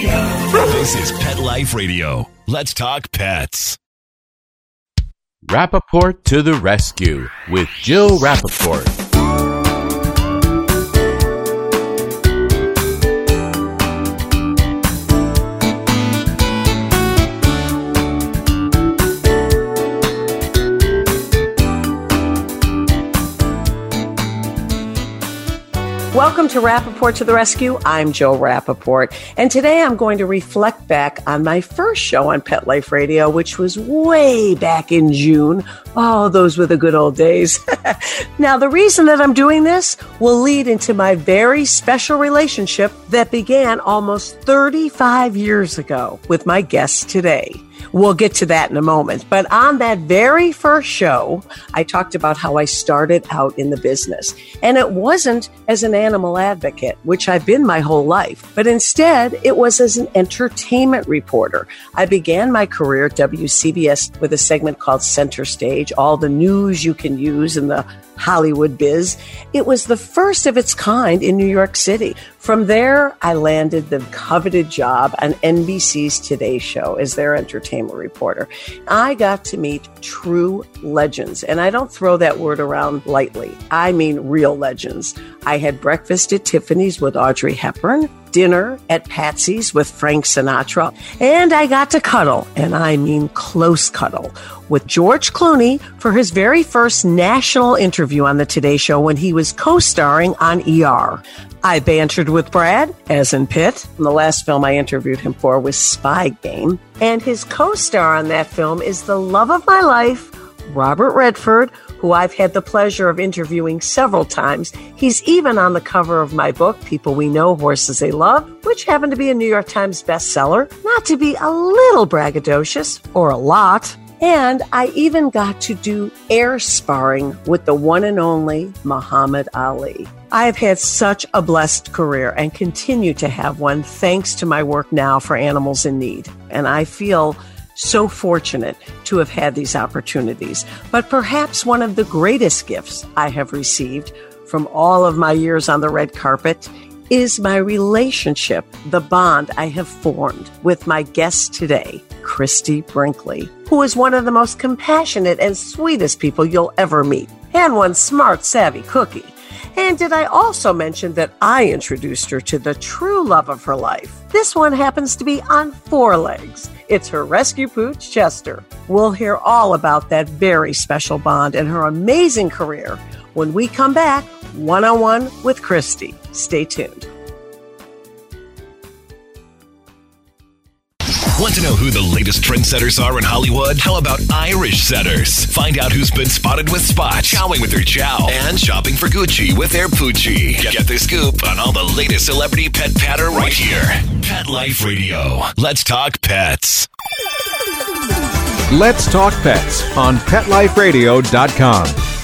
This is Pet Life Radio. Let's talk pets. Rappaport to the rescue with Jill Rappaport. Welcome to Rappaport to the Rescue. I'm Joe Rappaport, and today I'm going to reflect back on my first show on Pet Life Radio, which was way back in June. Oh, those were the good old days. now, the reason that I'm doing this will lead into my very special relationship that began almost 35 years ago with my guest today. We'll get to that in a moment. But on that very first show, I talked about how I started out in the business. And it wasn't as an animal advocate, which I've been my whole life, but instead it was as an entertainment reporter. I began my career at WCBS with a segment called Center Stage, all the news you can use in the Hollywood biz. It was the first of its kind in New York City. From there, I landed the coveted job on NBC's Today Show as their entertainment reporter. I got to meet true legends, and I don't throw that word around lightly. I mean real legends. I had breakfast at Tiffany's with Audrey Hepburn, dinner at Patsy's with Frank Sinatra, and I got to cuddle, and I mean close cuddle, with George Clooney for his very first national interview on the Today Show when he was co-starring on ER. I bantered with Brad, as in Pitt. And the last film I interviewed him for was Spy Game. And his co star on that film is the love of my life, Robert Redford, who I've had the pleasure of interviewing several times. He's even on the cover of my book, People We Know, Horses They Love, which happened to be a New York Times bestseller. Not to be a little braggadocious, or a lot. And I even got to do air sparring with the one and only Muhammad Ali. I've had such a blessed career and continue to have one thanks to my work now for animals in need. And I feel so fortunate to have had these opportunities. But perhaps one of the greatest gifts I have received from all of my years on the red carpet is my relationship, the bond I have formed with my guest today, Christie Brinkley, who is one of the most compassionate and sweetest people you'll ever meet, and one smart, savvy cookie. And did I also mention that I introduced her to the true love of her life? This one happens to be on four legs. It's her rescue pooch, Chester. We'll hear all about that very special bond and her amazing career when we come back one on one with Christie. Stay tuned. Want to know who the latest trendsetters are in Hollywood? How about Irish setters? Find out who's been spotted with Spot, chowing with their chow, and shopping for Gucci with their Poochie. Get, get the scoop on all the latest celebrity pet patter right here. Pet Life Radio. Let's talk pets. Let's Talk Pets on PetLifeRadio.com.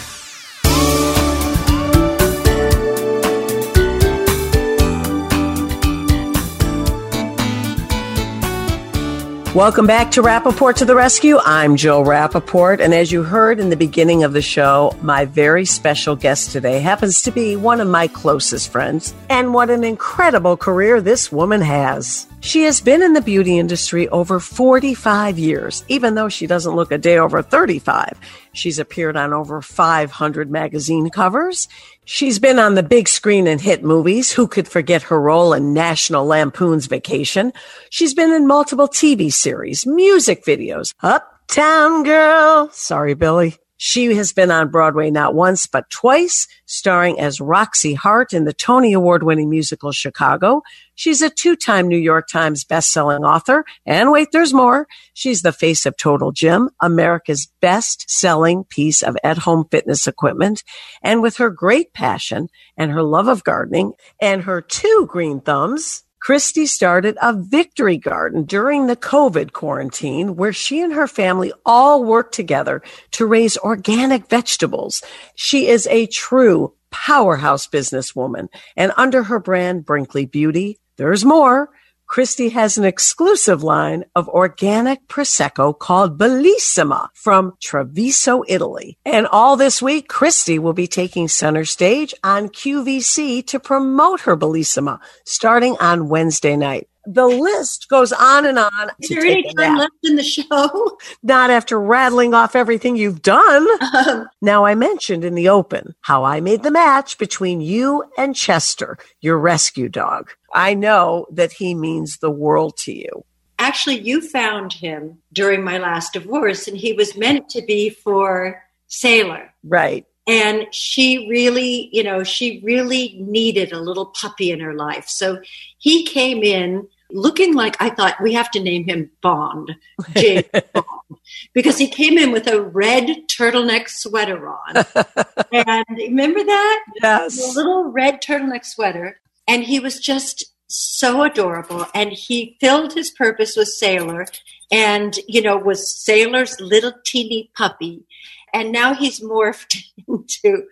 Welcome back to Rappaport to the Rescue. I'm Jill Rappaport. And as you heard in the beginning of the show, my very special guest today happens to be one of my closest friends. And what an incredible career this woman has. She has been in the beauty industry over 45 years, even though she doesn't look a day over 35. She's appeared on over 500 magazine covers. She's been on the big screen in hit movies. Who could forget her role in National Lampoon's Vacation? She's been in multiple TV series, music videos, Uptown Girl. Sorry, Billy. She has been on Broadway not once, but twice, starring as Roxie Hart in the Tony Award winning musical Chicago. She's a two time New York Times bestselling author. And wait, there's more. She's the face of Total Gym, America's best selling piece of at home fitness equipment. And with her great passion and her love of gardening and her two green thumbs, Christie started a victory garden during the COVID quarantine where she and her family all worked together to raise organic vegetables. She is a true powerhouse businesswoman and under her brand Brinkley Beauty, there's more. Christie has an exclusive line of organic Prosecco called Bellissima from Treviso, Italy. And all this week, Christie will be taking center stage on QVC to promote her Bellissima starting on Wednesday night. the list goes on and on. Is there any time left in the show? Not after rattling off everything you've done. Um, now, I mentioned in the open how I made the match between you and Chester, your rescue dog. I know that he means the world to you. actually, you found him during my last divorce, and he was meant to be for Sailor. Right. and she really you know she really needed a little puppy in her life so he came in looking like i thought we have to name him bond james bond because he came in with a red turtleneck sweater on and remember that Yes. a little red turtleneck sweater and he was just so adorable. And he filled his purpose with sailor and you know was sailor's little teeny puppy. And now he's morphed into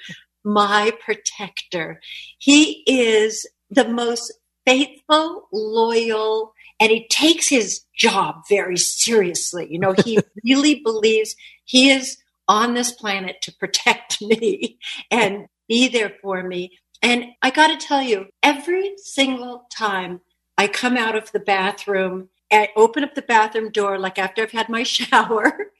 my protector. He is the most faithful loyal and he takes his job very seriously. You know he really believes he is on this planet to protect me and be there for me and I got to tell you, every single time I come out of the bathroom, I open up the bathroom door, like after I've had my shower,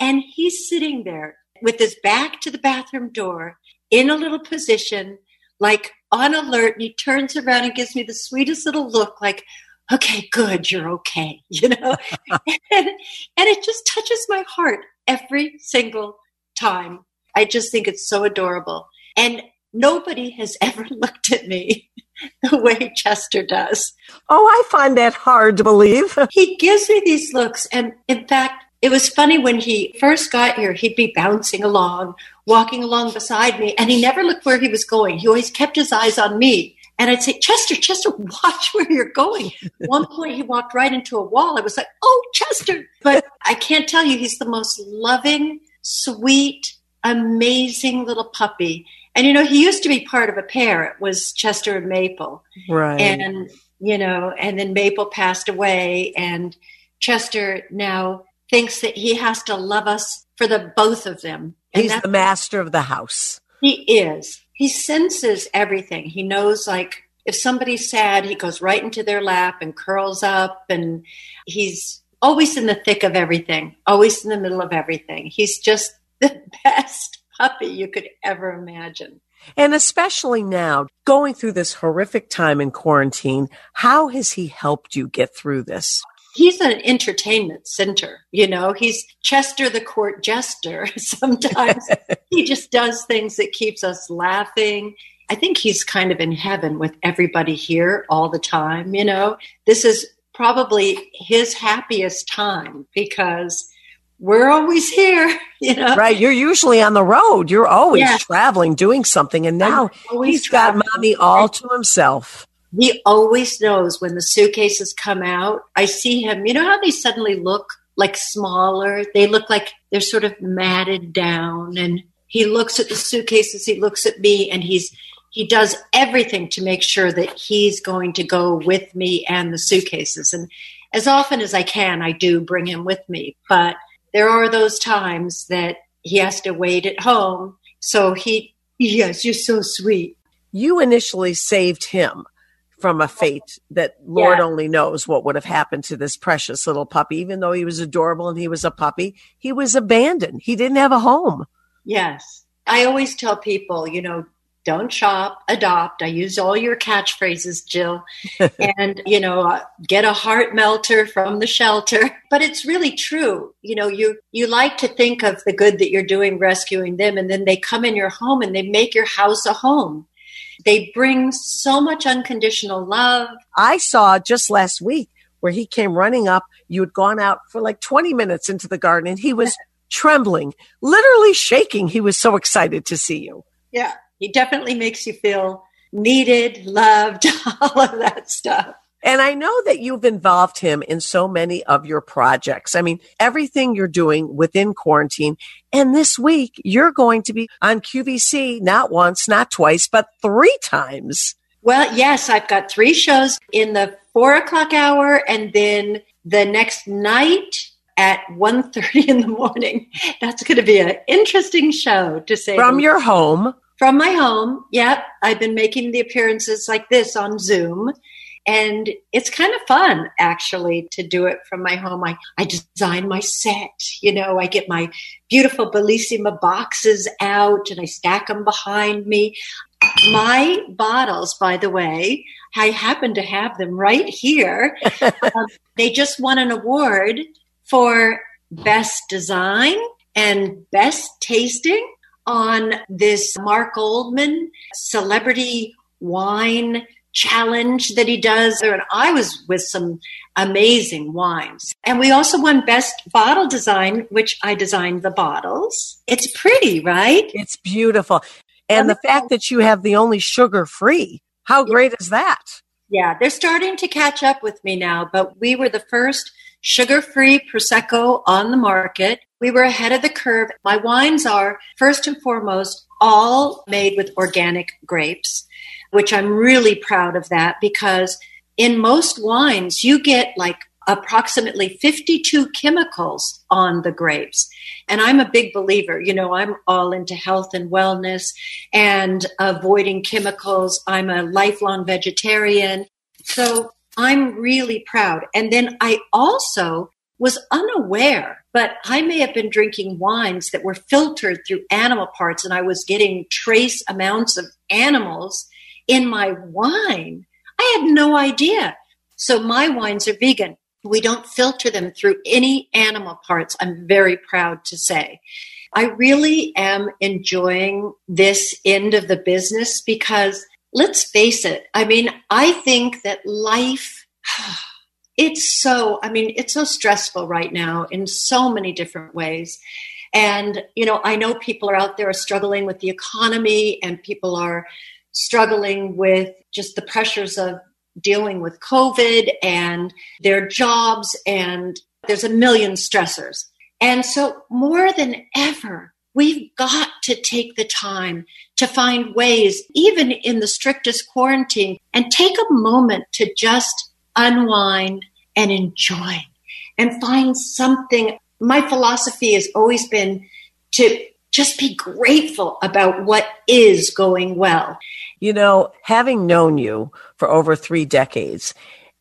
and he's sitting there with his back to the bathroom door in a little position, like on alert. And he turns around and gives me the sweetest little look, like, okay, good, you're okay, you know? and, and it just touches my heart every single time. I just think it's so adorable. And nobody has ever looked at me the way Chester does. Oh, I find that hard to believe. He gives me these looks. And in fact, it was funny when he first got here, he'd be bouncing along, walking along beside me, and he never looked where he was going. He always kept his eyes on me. And I'd say, Chester, Chester, watch where you're going. One point he walked right into a wall. I was like, oh, Chester. But I can't tell you, he's the most loving, sweet, amazing little puppy. And you know, he used to be part of a pair. It was Chester and Maple. Right. And, you know, and then Maple passed away and Chester now thinks that he has to love us for the both of them. And He's the master of the house. he is. He senses everything. He knows, like, if somebody's sad, he goes right into their lap and curls up, and he's always in the thick of everything, always in the middle of everything. He's just the best puppy you could ever imagine. And especially now, going through this horrific time in quarantine, how has he helped you get through this? He's an entertainment center, you know. He's Chester the court jester. Sometimes he just does things that keeps us laughing. I think he's kind of in heaven with everybody here all the time, you know. This is probably his happiest time because we're always here, you know. Right. You're usually on the road. You're always Yeah. traveling, doing something. And now he's got mommy all to himself. He always knows when the suitcases come out. I see him, you know how they suddenly look like smaller? They look like they're sort of matted down and he looks at the suitcases, he looks at me and he's he does everything to make sure that he's going to go with me and the suitcases. And as often as I can, I do bring him with me. But there are those times that he has to wait at home. So he, yes, you're so sweet. You initially saved him from a fate that Lord Yeah. only knows what would have happened to this precious little puppy. Even though he was adorable and he was a puppy, he was abandoned. He didn't have a home. Yes. I always tell people, you know, don't shop, adopt. I use all your catchphrases, Jill. and, you know, uh, get a heart melter from the shelter. But it's really true. You know, you you like to think of the good that you're doing rescuing them and then they come in your home and they make your house a home. They bring so much unconditional love. I saw just last week where he came running up. You had gone out for like 20 minutes into the garden and he was trembling, literally shaking. He was so excited to see you. Yeah. He definitely makes you feel needed, loved, all of that stuff. And I know that you've involved him in so many of your projects. I mean, everything you're doing within quarantine. And this week, you're going to be on QVC not once, not twice, but three times. Well, yes, I've got three shows in the four o'clock hour and then the next night at 1.30 in the morning. That's going to be an interesting show to say. From your home. From my home. Yep. I've been making the appearances like this on Zoom. And it's kind of fun actually to do it from my home. I, I design my set, you know, I get my beautiful Bellissima boxes out and I stack them behind me. My bottles, by the way, I happen to have them right here. um, they just won an award for best design and best tasting on this Mark Oldman celebrity wine challenge that he does. And I was with some amazing wines. And we also won best bottle design, which I designed the bottles. It's pretty, right? It's beautiful. And the fact that you have the only sugar free, how great is that? Yeah, they're starting to catch up with me now, but we were the first sugar free Prosecco on the market. We were ahead of the curve. My wines are, first and foremost, all made with organic grapes, which I'm really proud of that because in most wines, you get like approximately 52 chemicals on the grapes. And I'm a big believer, you know, I'm all into health and wellness and avoiding chemicals. I'm a lifelong vegetarian. So I'm really proud. And then I also was unaware, but I may have been drinking wines that were filtered through animal parts and I was getting trace amounts of animals in my wine. I had no idea. So my wines are vegan. We don't filter them through any animal parts. I'm very proud to say. I really am enjoying this end of the business because let's face it. I mean, I think that life, it's so, I mean, it's so stressful right now in so many different ways. And, you know, I know people are out there are struggling with the economy and people are struggling with just the pressures of dealing with COVID and their jobs, and there's a million stressors. And so, more than ever, we've got to take the time to find ways, even in the strictest quarantine, and take a moment to just unwind and enjoy and find something. My philosophy has always been to just be grateful about what is going well. You know, having known you for over three decades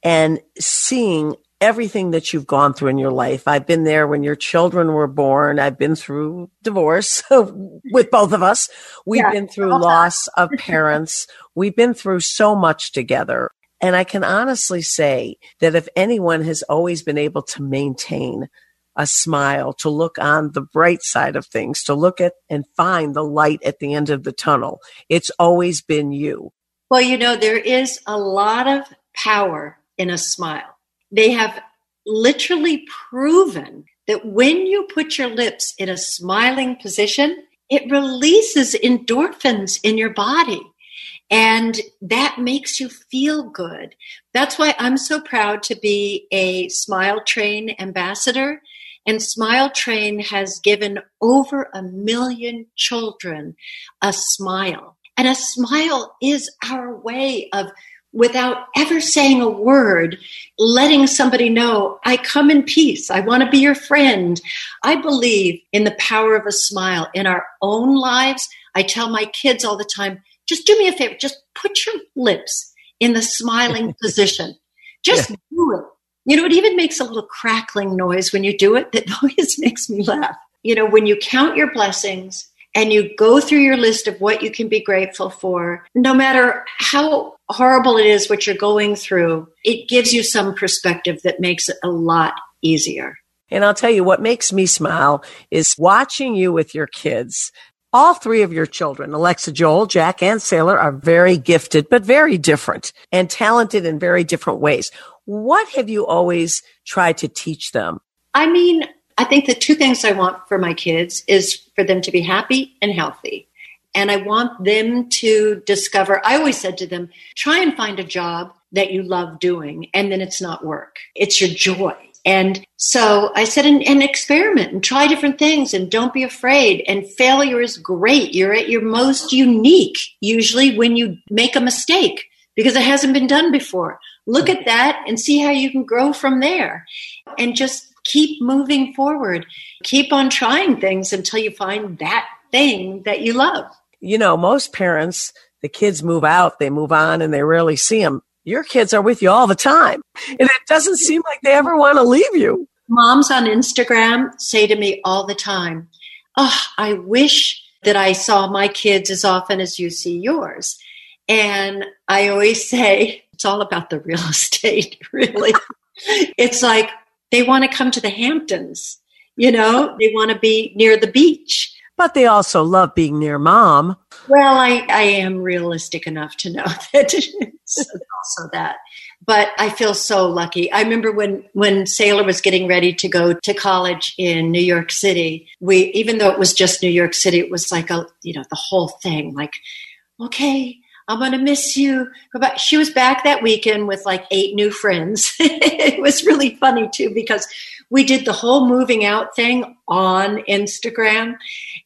and seeing everything that you've gone through in your life. I've been there when your children were born. I've been through divorce with both of us. We've yeah, been through loss of parents. We've been through so much together. And I can honestly say that if anyone has always been able to maintain a smile, to look on the bright side of things, to look at and find the light at the end of the tunnel. It's always been you. Well, you know, there is a lot of power in a smile. They have literally proven that when you put your lips in a smiling position, it releases endorphins in your body. And that makes you feel good. That's why I'm so proud to be a Smile Train ambassador and Smile Train has given over a million children a smile. And a smile is our way of, without ever saying a word, letting somebody know, I come in peace. I want to be your friend. I believe in the power of a smile in our own lives. I tell my kids all the time, just do me a favor, just put your lips in the smiling position. Just yeah. do it. You know, it even makes a little crackling noise when you do it that always makes me laugh. You know, when you count your blessings and you go through your list of what you can be grateful for, no matter how horrible it is what you're going through, it gives you some perspective that makes it a lot easier. And I'll tell you what makes me smile is watching you with your kids. All three of your children, Alexa, Joel, Jack, and Sailor, are very gifted, but very different and talented in very different ways. What have you always tried to teach them? I mean, I think the two things I want for my kids is for them to be happy and healthy. And I want them to discover, I always said to them, try and find a job that you love doing, and then it's not work, it's your joy. And so I said, and, and, experiment and try different things and don't be afraid. And failure is great. You're at your most unique, usually when you make a mistake because it hasn't been done before. Look at that and see how you can grow from there and just keep moving forward. Keep on trying things until you find that thing that you love. You know, most parents, the kids move out, they move on and they rarely see them. Your kids are with you all the time. And it doesn't seem like they ever want to leave you. Moms on Instagram say to me all the time, Oh, I wish that I saw my kids as often as you see yours. And I always say, it's all about the real estate, really. it's like they want to come to the Hamptons, you know, they want to be near the beach. But they also love being near mom. Well, I, I am realistic enough to know that it's also that. But I feel so lucky. I remember when when Sailor was getting ready to go to college in New York City. We even though it was just New York City, it was like a you know the whole thing. Like, okay, I'm gonna miss you. But she was back that weekend with like eight new friends. it was really funny too because we did the whole moving out thing on Instagram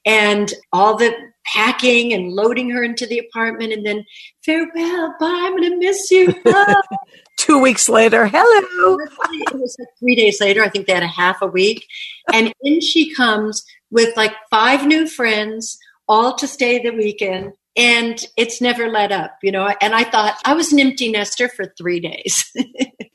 and all the packing and loading her into the apartment and then farewell, bye, I'm going to miss you. Two weeks later, hello. it was like three days later. I think they had a half a week. And in she comes with like five new friends, all to stay the weekend. And it's never let up, you know. And I thought I was an empty nester for three days.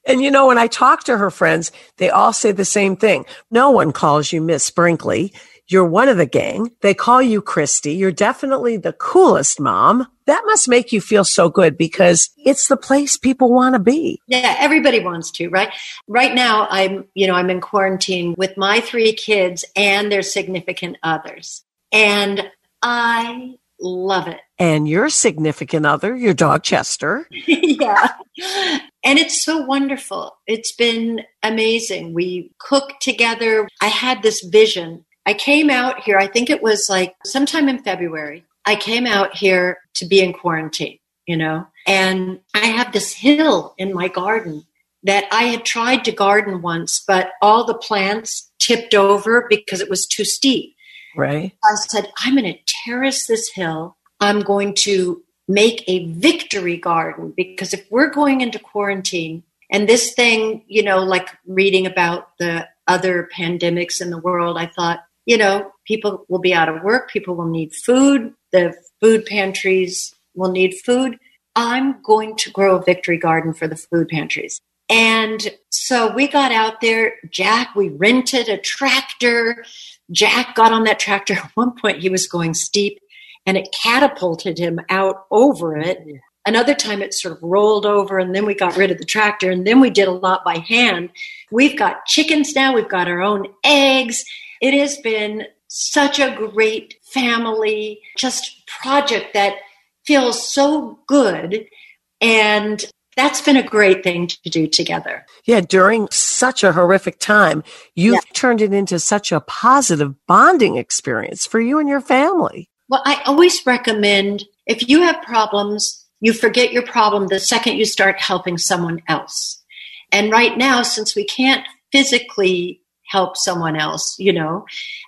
And you know, when I talk to her friends, they all say the same thing. No one calls you Miss Brinkley. You're one of the gang. They call you Christie. You're definitely the coolest mom. That must make you feel so good because it's the place people want to be. Yeah, everybody wants to, right? Right now, I'm, you know, I'm in quarantine with my three kids and their significant others. And I love it. And your significant other, your dog Chester. yeah. And it's so wonderful. It's been amazing. We cooked together. I had this vision. I came out here, I think it was like sometime in February. I came out here to be in quarantine, you know, and I have this hill in my garden that I had tried to garden once, but all the plants tipped over because it was too steep. Right. I said, I'm going to terrace this hill. I'm going to make a victory garden because if we're going into quarantine and this thing, you know, like reading about the other pandemics in the world, I thought, you know, people will be out of work, people will need food, the food pantries will need food. I'm going to grow a victory garden for the food pantries. And so we got out there, Jack, we rented a tractor. Jack got on that tractor. At one point, he was going steep and it catapulted him out over it. Another time it sort of rolled over and then we got rid of the tractor and then we did a lot by hand. We've got chickens now, we've got our own eggs. It has been such a great family just project that feels so good and that's been a great thing to do together. Yeah, during such a horrific time, you've yeah. turned it into such a positive bonding experience for you and your family. Well, I always recommend if you have problems, you forget your problem the second you start helping someone else. And right now, since we can't physically help someone else, you know,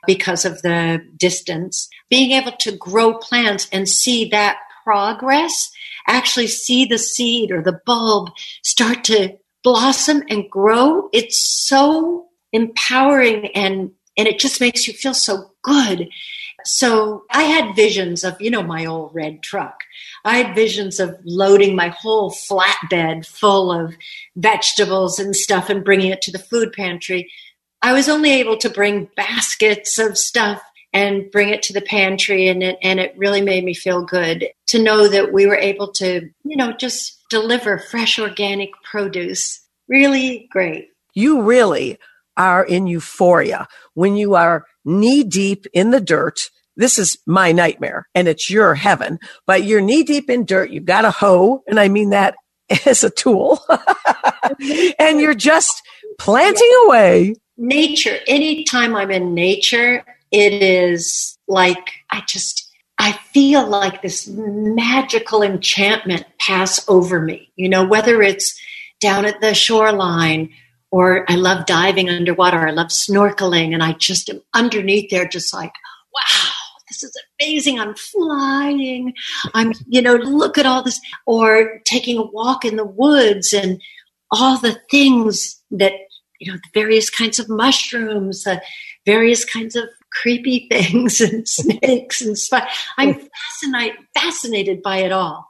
because of the distance, being able to grow plants and see that progress, actually see the seed or the bulb start to blossom and grow, it's so empowering and and it just makes you feel so good so I had visions of, you know, my old red truck. I had visions of loading my whole flatbed full of vegetables and stuff and bringing it to the food pantry. I was only able to bring baskets of stuff and bring it to the pantry and it and it really made me feel good to know that we were able to, you know, just deliver fresh organic produce. Really great. You really are in euphoria when you are knee deep in the dirt this is my nightmare and it's your heaven, but you're knee deep in dirt. You've got a hoe. And I mean that as a tool and you're just planting away. Nature. Anytime I'm in nature, it is like, I just, I feel like this magical enchantment pass over me, you know, whether it's down at the shoreline or I love diving underwater. I love snorkeling and I just am underneath there, just like, wow, this is amazing. I'm flying. I'm, you know, look at all this. Or taking a walk in the woods and all the things that, you know, the various kinds of mushrooms, the various kinds of creepy things and snakes and stuff. I'm fascinated, fascinated by it all.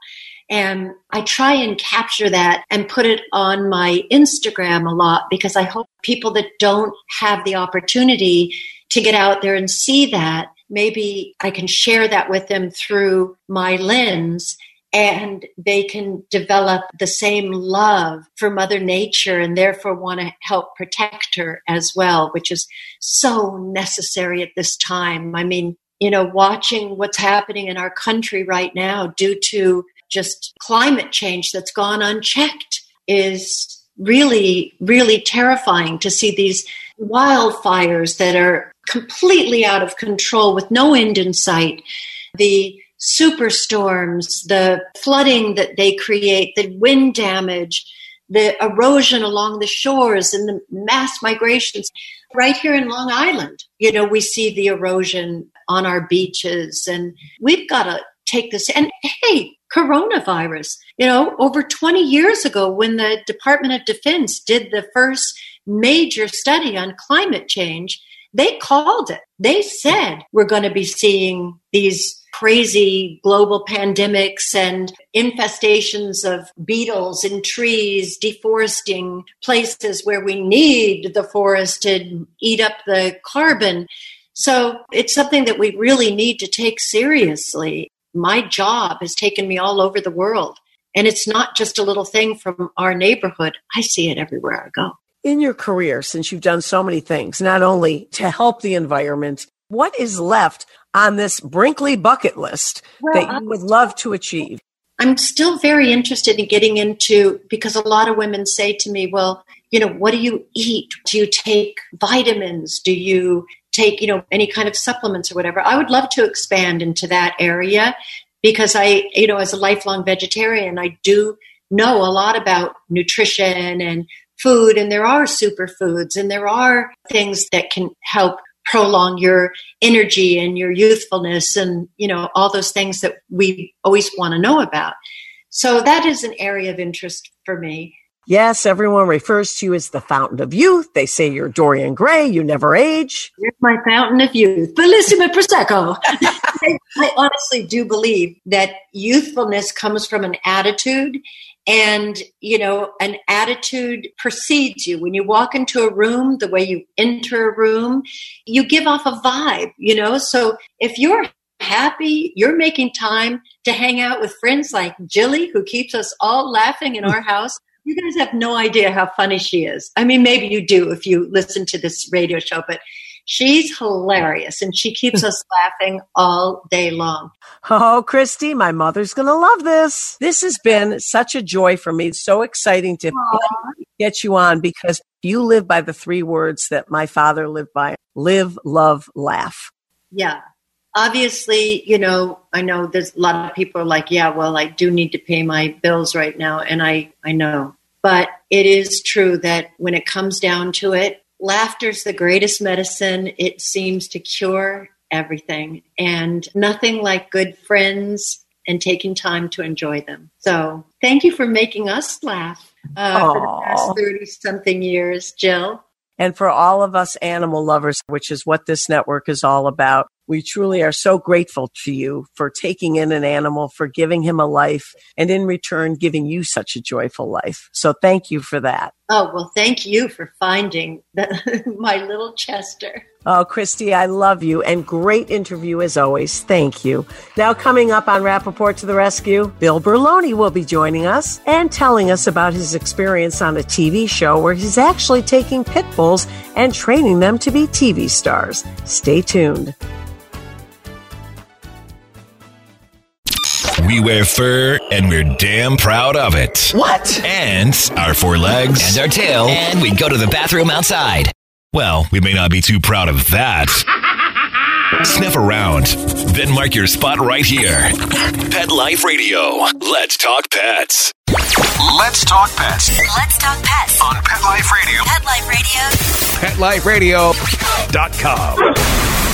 And I try and capture that and put it on my Instagram a lot because I hope people that don't have the opportunity to get out there and see that, maybe I can share that with them through my lens and they can develop the same love for Mother Nature and therefore want to help protect her as well, which is so necessary at this time. I mean, you know, watching what's happening in our country right now due to just climate change that's gone unchecked is really, really terrifying to see these wildfires that are completely out of control with no end in sight. The superstorms, the flooding that they create, the wind damage, the erosion along the shores, and the mass migrations. Right here in Long Island, you know, we see the erosion on our beaches, and we've got to take this. And hey, coronavirus, you know, over 20 years ago, when the Department of Defense did the first major study on climate change, they called it. They said we're going to be seeing these crazy global pandemics and infestations of beetles in trees, deforesting places where we need the forest to eat up the carbon. So it's something that we really need to take seriously. My job has taken me all over the world. And it's not just a little thing from our neighborhood. I see it everywhere I go. In your career, since you've done so many things, not only to help the environment, what is left on this Brinkley bucket list well, that you would love to achieve? I'm still very interested in getting into because a lot of women say to me, well, you know, what do you eat? Do you take vitamins? Do you take, you know, any kind of supplements or whatever? I would love to expand into that area because I, you know, as a lifelong vegetarian, I do know a lot about nutrition and food and there are superfoods and there are things that can help prolong your energy and your youthfulness and you know all those things that we always want to know about. So that is an area of interest for me. Yes everyone refers to you as the fountain of youth. They say you're dorian gray you never age. You're my fountain of youth. Bellissima prosecco. I, I honestly do believe that youthfulness comes from an attitude and you know an attitude precedes you. When you walk into a room the way you enter a room you give off a vibe you know? So if you're happy you're making time to hang out with friends like jilly who keeps us all laughing in our house you guys have no idea how funny she is. I mean maybe you do if you listen to this radio show but She's hilarious and she keeps us laughing all day long. Oh, Christie, my mother's going to love this. This has been such a joy for me. It's so exciting to get you on because you live by the three words that my father lived by live, love, laugh. Yeah. Obviously, you know, I know there's a lot of people are like, yeah, well, I do need to pay my bills right now. And I, I know. But it is true that when it comes down to it, laughter's the greatest medicine. It seems to cure everything, and nothing like good friends and taking time to enjoy them. So, thank you for making us laugh uh, for the past 30 something years, Jill. And for all of us animal lovers, which is what this network is all about, we truly are so grateful to you for taking in an animal, for giving him a life, and in return, giving you such a joyful life. So thank you for that. Oh, well, thank you for finding the, my little Chester. Oh, Christie, I love you and great interview as always. Thank you. Now, coming up on Rappaport to the Rescue, Bill Berloni will be joining us and telling us about his experience on a TV show where he's actually taking pit bulls and training them to be TV stars. Stay tuned. We wear fur and we're damn proud of it. What? And our four legs and our tail. And we go to the bathroom outside. Well, we may not be too proud of that. Sniff around, then mark your spot right here. Pet Life Radio. Let's talk pets. Let's talk pets. Let's talk pets on Pet Life Radio. Pet Life Radio. PetLifeRadio.com.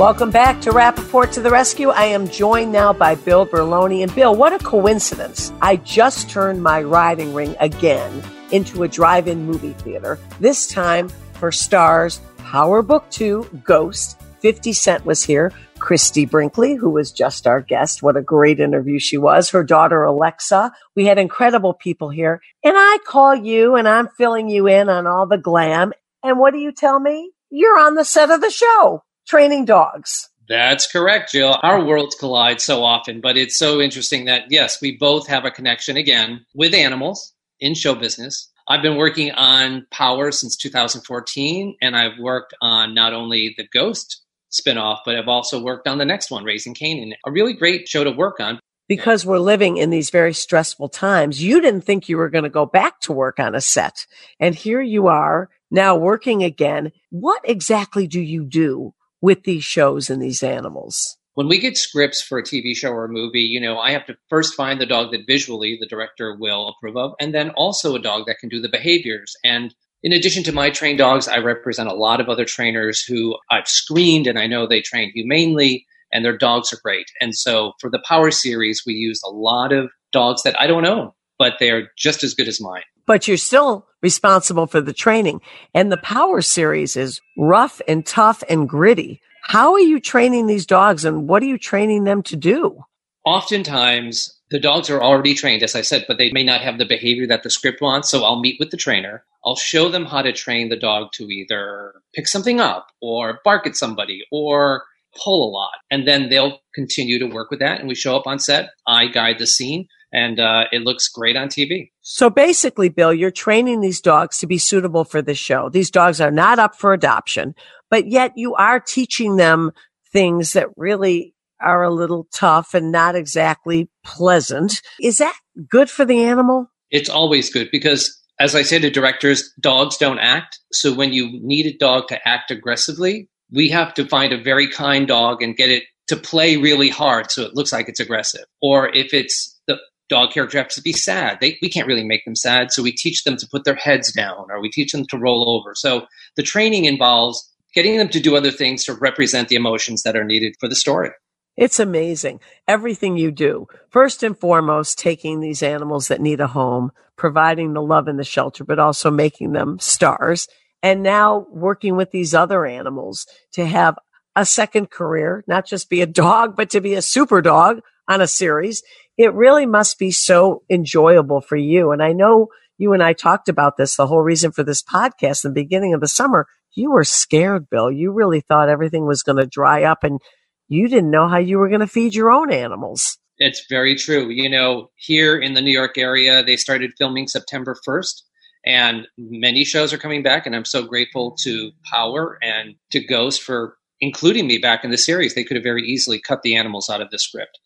Welcome back to Rappaport to the Rescue. I am joined now by Bill Berloni. And Bill, what a coincidence. I just turned my riding ring again into a drive in movie theater, this time for Starz, Power Book 2, Ghost. 50 Cent was here. Christie Brinkley, who was just our guest. What a great interview she was. Her daughter, Alexa. We had incredible people here. And I call you and I'm filling you in on all the glam. And what do you tell me? You're on the set of the show, training dogs. That's correct, Jill. Our worlds collide so often, but it's so interesting that, yes, we both have a connection again with animals in show business. I've been working on Power since 2014, and I've worked on not only the Ghost spinoff, but I've also worked on the next one, Raising Kanan. A really great show to work on. Because we're living in these very stressful times, you didn't think you were going to go back to work on a set. And here you are now working again. What exactly do you do with these shows and these animals? When we get scripts for a TV show or a movie, you know, I have to first find the dog that visually the director will approve of, and then also a dog that can do the behaviors. And in addition to my trained dogs, I represent a lot of other trainers who I've screened and I know they train humanely and their dogs are great. And so for the Power series, we use a lot of dogs that I don't own, but they are just as good as mine. But you're still responsible for the training. And the Power series is rough and tough and gritty. How are you training these dogs and what are you training them to do? Oftentimes, the dogs are already trained, as I said, but they may not have the behavior that the script wants. So I'll meet with the trainer. I'll show them how to train the dog to either pick something up or bark at somebody or pull a lot. And then they'll continue to work with that. And we show up on set. I guide the scene and uh, it looks great on TV. So basically, Bill, you're training these dogs to be suitable for this show. These dogs are not up for adoption, but yet you are teaching them things that really are a little tough and not exactly pleasant. Is that good for the animal? It's always good because, as I say to directors, dogs don't act. So when you need a dog to act aggressively, we have to find a very kind dog and get it to play really hard so it looks like it's aggressive. Or if it's the dog character has to be sad, they, we can't really make them sad. So we teach them to put their heads down or we teach them to roll over. So the training involves getting them to do other things to represent the emotions that are needed for the story. It's amazing. Everything you do. First and foremost, taking these animals that need a home, providing the love and the shelter, but also making them stars. And now working with these other animals to have a second career, not just be a dog, but to be a super dog on a series. It really must be so enjoyable for you. And I know you and I talked about this, the whole reason for this podcast in the beginning of the summer. You were scared, Bill. You really thought everything was going to dry up and you didn't know how you were going to feed your own animals. It's very true. You know, here in the New York area, they started filming September 1st, and many shows are coming back. And I'm so grateful to Power and to Ghost for including me back in the series. They could have very easily cut the animals out of the script.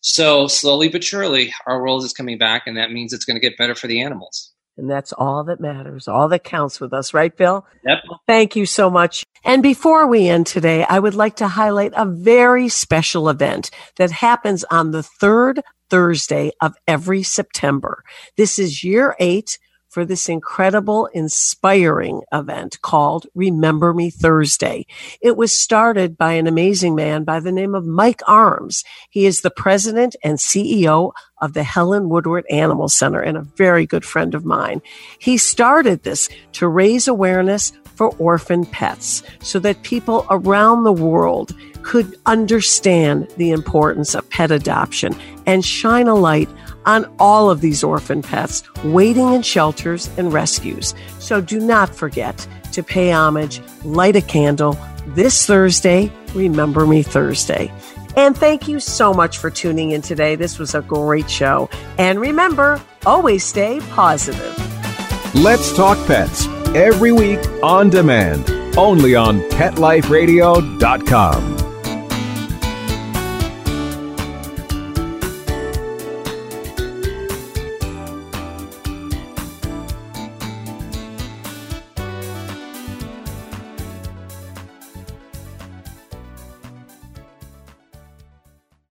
So, slowly but surely, our world is coming back, and that means it's going to get better for the animals. And that's all that matters, all that counts with us, right, Bill? Yep. Well, thank you so much. And before we end today, I would like to highlight a very special event that happens on the third Thursday of every September. This is year eight for this incredible, inspiring event called Remember Me Thursday. It was started by an amazing man by the name of Mike Arms. He is the president and CEO of the Helen Woodward Animal Center and a very good friend of mine. He started this to raise awareness for orphan pets so that people around the world could understand the importance of pet adoption and shine a light on all of these orphan pets waiting in shelters and rescues. So do not forget to pay homage, light a candle this Thursday. Remember Me Thursday. And thank you so much for tuning in today. This was a great show. And remember, always stay positive. Let's Talk Pets every week on demand, only on PetLifeRadio.com.